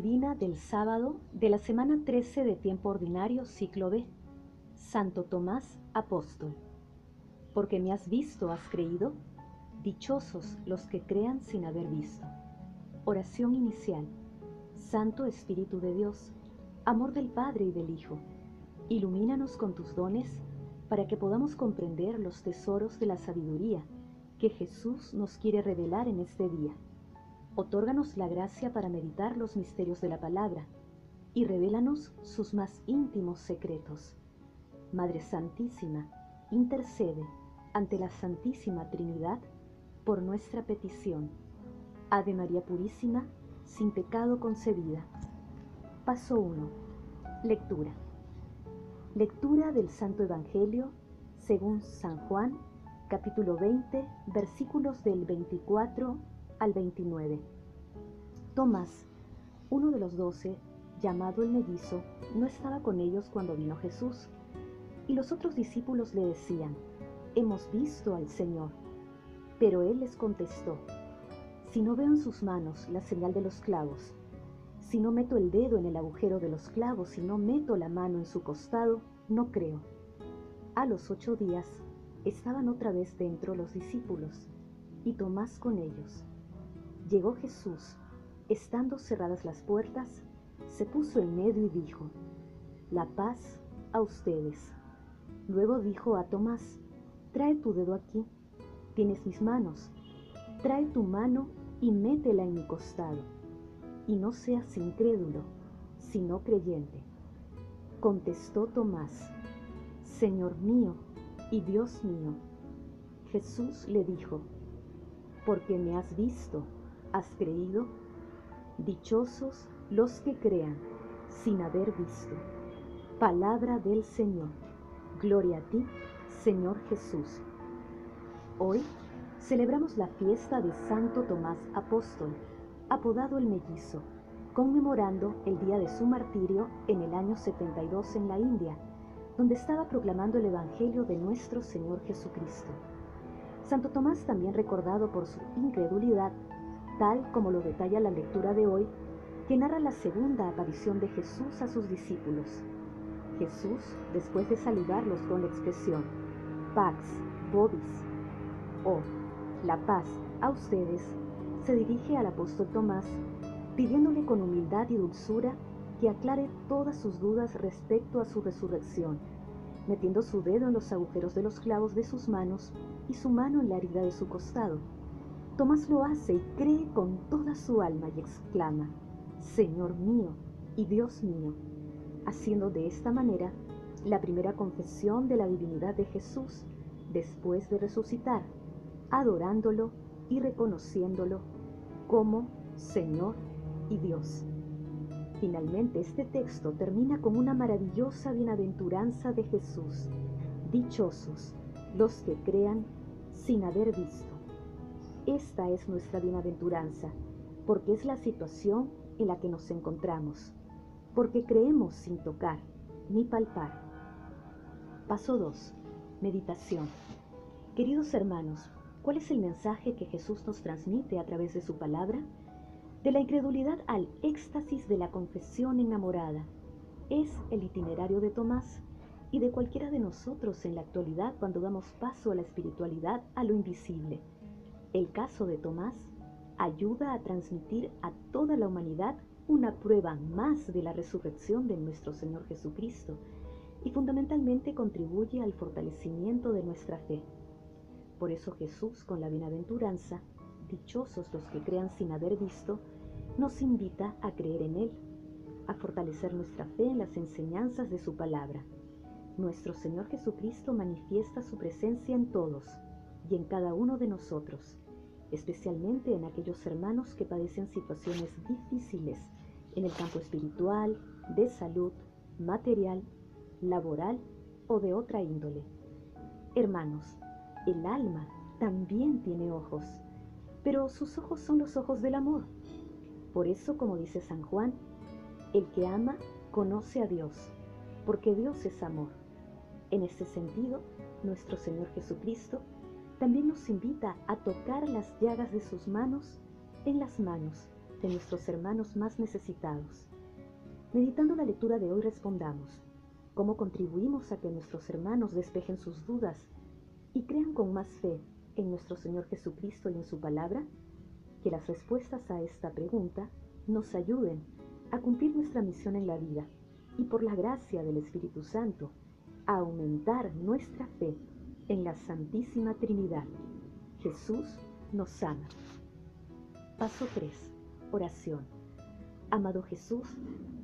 divina del sábado de la semana 13 de tiempo ordinario, ciclo B. Santo Tomás, apóstol. Porque me has visto, has creído. Dichosos los que crean sin haber visto. Oración inicial. Santo Espíritu de Dios, amor del Padre y del Hijo, ilumínanos con tus dones para que podamos comprender los tesoros de la sabiduría que Jesús nos quiere revelar en este día Otórganos la gracia para meditar los misterios de la palabra y revélanos sus más íntimos secretos. Madre Santísima, intercede ante la Santísima Trinidad por nuestra petición. Ave María Purísima, sin pecado concebida. Paso 1. Lectura. Lectura del Santo Evangelio según San Juan, capítulo 20, versículos del 24 al 29. Tomás, uno de los doce, llamado el mellizo, no estaba con ellos cuando vino Jesús. Y los otros discípulos le decían, Hemos visto al Señor. Pero él les contestó, Si no veo en sus manos la señal de los clavos, si no meto el dedo en el agujero de los clavos, si no meto la mano en su costado, no creo. A los ocho días estaban otra vez dentro los discípulos, y Tomás con ellos. Llegó Jesús, estando cerradas las puertas, se puso en medio y dijo, La paz a ustedes. Luego dijo a Tomás, Trae tu dedo aquí, tienes mis manos, trae tu mano y métela en mi costado, y no seas incrédulo, sino creyente. Contestó Tomás, Señor mío y Dios mío. Jesús le dijo, porque me has visto, ¿Has creído? Dichosos los que crean sin haber visto. Palabra del Señor. Gloria a ti, Señor Jesús. Hoy celebramos la fiesta de Santo Tomás Apóstol, apodado el Mellizo, conmemorando el día de su martirio en el año 72 en la India, donde estaba proclamando el Evangelio de nuestro Señor Jesucristo. Santo Tomás, también recordado por su incredulidad, tal como lo detalla la lectura de hoy, que narra la segunda aparición de Jesús a sus discípulos. Jesús, después de saludarlos con la expresión Pax Vobis o la paz a ustedes, se dirige al apóstol Tomás pidiéndole con humildad y dulzura que aclare todas sus dudas respecto a su resurrección, metiendo su dedo en los agujeros de los clavos de sus manos y su mano en la herida de su costado Tomás lo hace y cree con toda su alma y exclama, Señor mío y Dios mío, haciendo de esta manera la primera confesión de la divinidad de Jesús después de resucitar, adorándolo y reconociéndolo como Señor y Dios. Finalmente este texto termina con una maravillosa bienaventuranza de Jesús. Dichosos los que crean sin haber visto. Esta es nuestra bienaventuranza, porque es la situación en la que nos encontramos, porque creemos sin tocar ni palpar. Paso 2. Meditación. Queridos hermanos, ¿cuál es el mensaje que Jesús nos transmite a través de su palabra? De la incredulidad al éxtasis de la confesión enamorada. Es el itinerario de Tomás y de cualquiera de nosotros en la actualidad cuando damos paso a la espiritualidad, a lo invisible el caso de Tomás ayuda a transmitir a toda la humanidad una prueba más de la resurrección de nuestro Señor Jesucristo y fundamentalmente contribuye al fortalecimiento de nuestra fe. Por eso Jesús, con la bienaventuranza, dichosos los que crean sin haber visto, nos invita a creer en Él, a fortalecer nuestra fe en las enseñanzas de su palabra. Nuestro Señor Jesucristo manifiesta su presencia en todos, y en cada uno de nosotros, especialmente en aquellos hermanos que padecen situaciones difíciles en el campo espiritual, de salud, material, laboral o de otra índole. Hermanos, el alma también tiene ojos, pero sus ojos son los ojos del amor. Por eso, como dice San Juan, el que ama conoce a Dios, porque Dios es amor. En este sentido, nuestro Señor Jesucristo también nos invita a tocar las llagas de sus manos en las manos de nuestros hermanos más necesitados. Meditando la lectura de hoy respondamos, ¿cómo contribuimos a que nuestros hermanos despejen sus dudas y crean con más fe en nuestro Señor Jesucristo y en su palabra? Que las respuestas a esta pregunta nos ayuden a cumplir nuestra misión en la vida y por la gracia del Espíritu Santo a aumentar nuestra fe en la Santísima Trinidad. Jesús nos ama. Paso 3. Oración. Amado Jesús,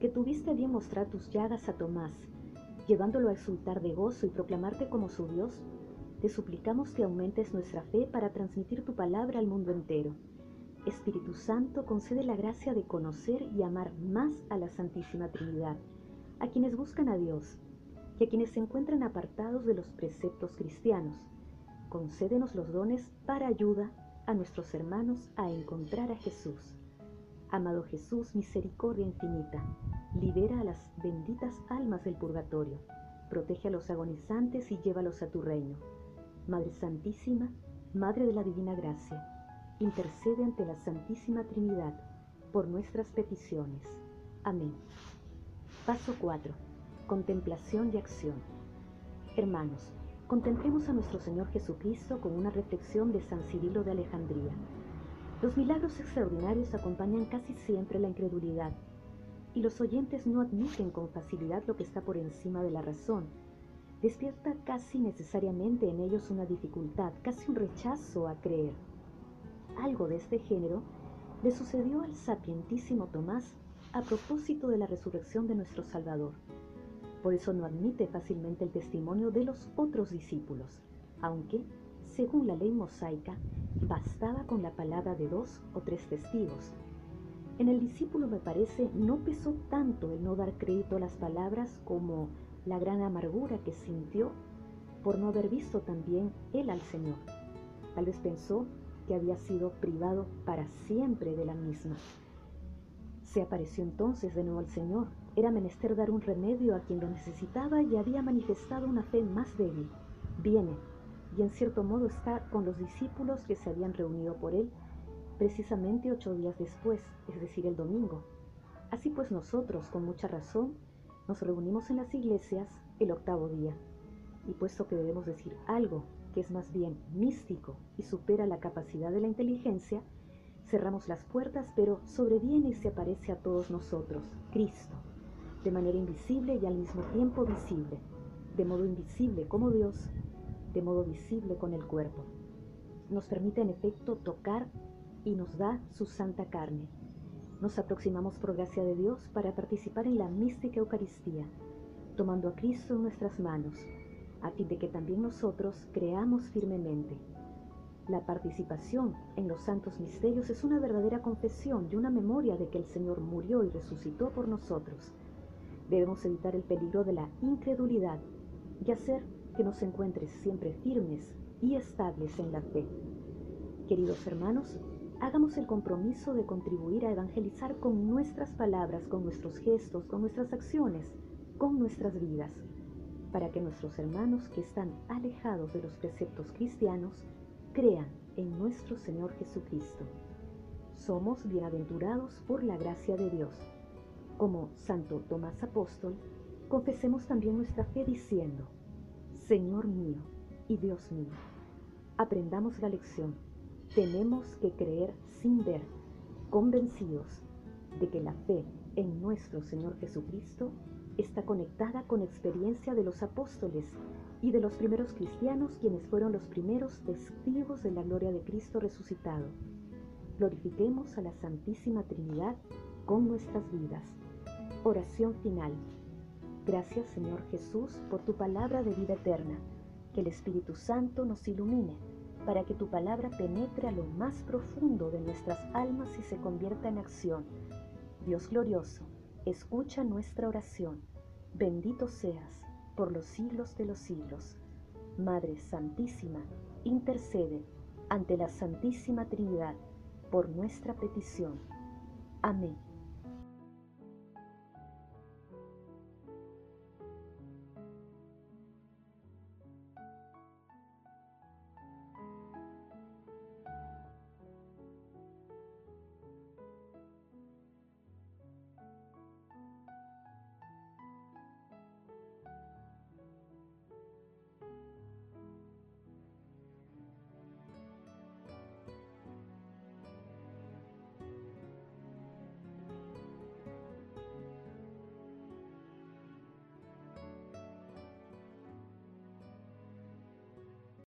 que tuviste bien mostrar tus llagas a Tomás, llevándolo a exultar de gozo y proclamarte como su Dios, te suplicamos que aumentes nuestra fe para transmitir tu palabra al mundo entero. Espíritu Santo, concede la gracia de conocer y amar más a la Santísima Trinidad, a quienes buscan a Dios y a quienes se encuentran apartados de los preceptos cristianos. Concédenos los dones para ayuda a nuestros hermanos a encontrar a Jesús. Amado Jesús, misericordia infinita, libera a las benditas almas del purgatorio, protege a los agonizantes y llévalos a tu reino. Madre Santísima, Madre de la Divina Gracia, intercede ante la Santísima Trinidad por nuestras peticiones. Amén. Paso 4. Contemplación y acción. Hermanos, contemplemos a nuestro Señor Jesucristo con una reflexión de San Cirilo de Alejandría. Los milagros extraordinarios acompañan casi siempre la incredulidad, y los oyentes no admiten con facilidad lo que está por encima de la razón despierta casi necesariamente en ellos una dificultad, casi un rechazo a creer. Algo de este género le sucedió al sapientísimo Tomás a propósito de la resurrección de nuestro Salvador. Por eso no admite fácilmente el testimonio de los otros discípulos, aunque, según la ley mosaica, bastaba con la palabra de dos o tres testigos. En el discípulo me parece no pesó tanto el no dar crédito a las palabras como la gran amargura que sintió por no haber visto también él al Señor. Tal vez pensó que había sido privado para siempre de la misma. Se apareció entonces de nuevo al Señor. Era menester dar un remedio a quien lo necesitaba y había manifestado una fe más débil. Viene y en cierto modo está con los discípulos que se habían reunido por él precisamente ocho días después, es decir, el domingo. Así pues nosotros, con mucha razón, nos reunimos en las iglesias el octavo día, y puesto que debemos decir algo que es más bien místico y supera la capacidad de la inteligencia, cerramos las puertas, pero sobreviene y se aparece a todos nosotros, Cristo, de manera invisible y al mismo tiempo visible, de modo invisible como Dios, de modo visible con el cuerpo. Nos permite en efecto tocar y nos da su santa carne, nos aproximamos por gracia de Dios para participar en la mística Eucaristía, tomando a Cristo en nuestras manos, a fin de que también nosotros creamos firmemente. La participación en los santos misterios es una verdadera confesión y una memoria de que el Señor murió y resucitó por nosotros. Debemos evitar el peligro de la incredulidad y hacer que nos encuentres siempre firmes y estables en la fe. Queridos hermanos, hagamos el compromiso de contribuir a evangelizar con nuestras palabras, con nuestros gestos, con nuestras acciones, con nuestras vidas, para que nuestros hermanos que están alejados de los preceptos cristianos crean en nuestro Señor Jesucristo. Somos bienaventurados por la gracia de Dios. Como Santo Tomás Apóstol, confesemos también nuestra fe diciendo, Señor mío y Dios mío. Aprendamos la lección tenemos que creer sin ver, convencidos de que la fe en nuestro Señor Jesucristo está conectada con experiencia de los apóstoles y de los primeros cristianos quienes fueron los primeros testigos de la gloria de Cristo resucitado. Glorifiquemos a la Santísima Trinidad con nuestras vidas. Oración final. Gracias Señor Jesús por tu palabra de vida eterna. Que el Espíritu Santo nos ilumine para que tu palabra penetre a lo más profundo de nuestras almas y se convierta en acción. Dios glorioso, escucha nuestra oración. Bendito seas por los siglos de los siglos. Madre Santísima, intercede ante la Santísima Trinidad por nuestra petición. Amén.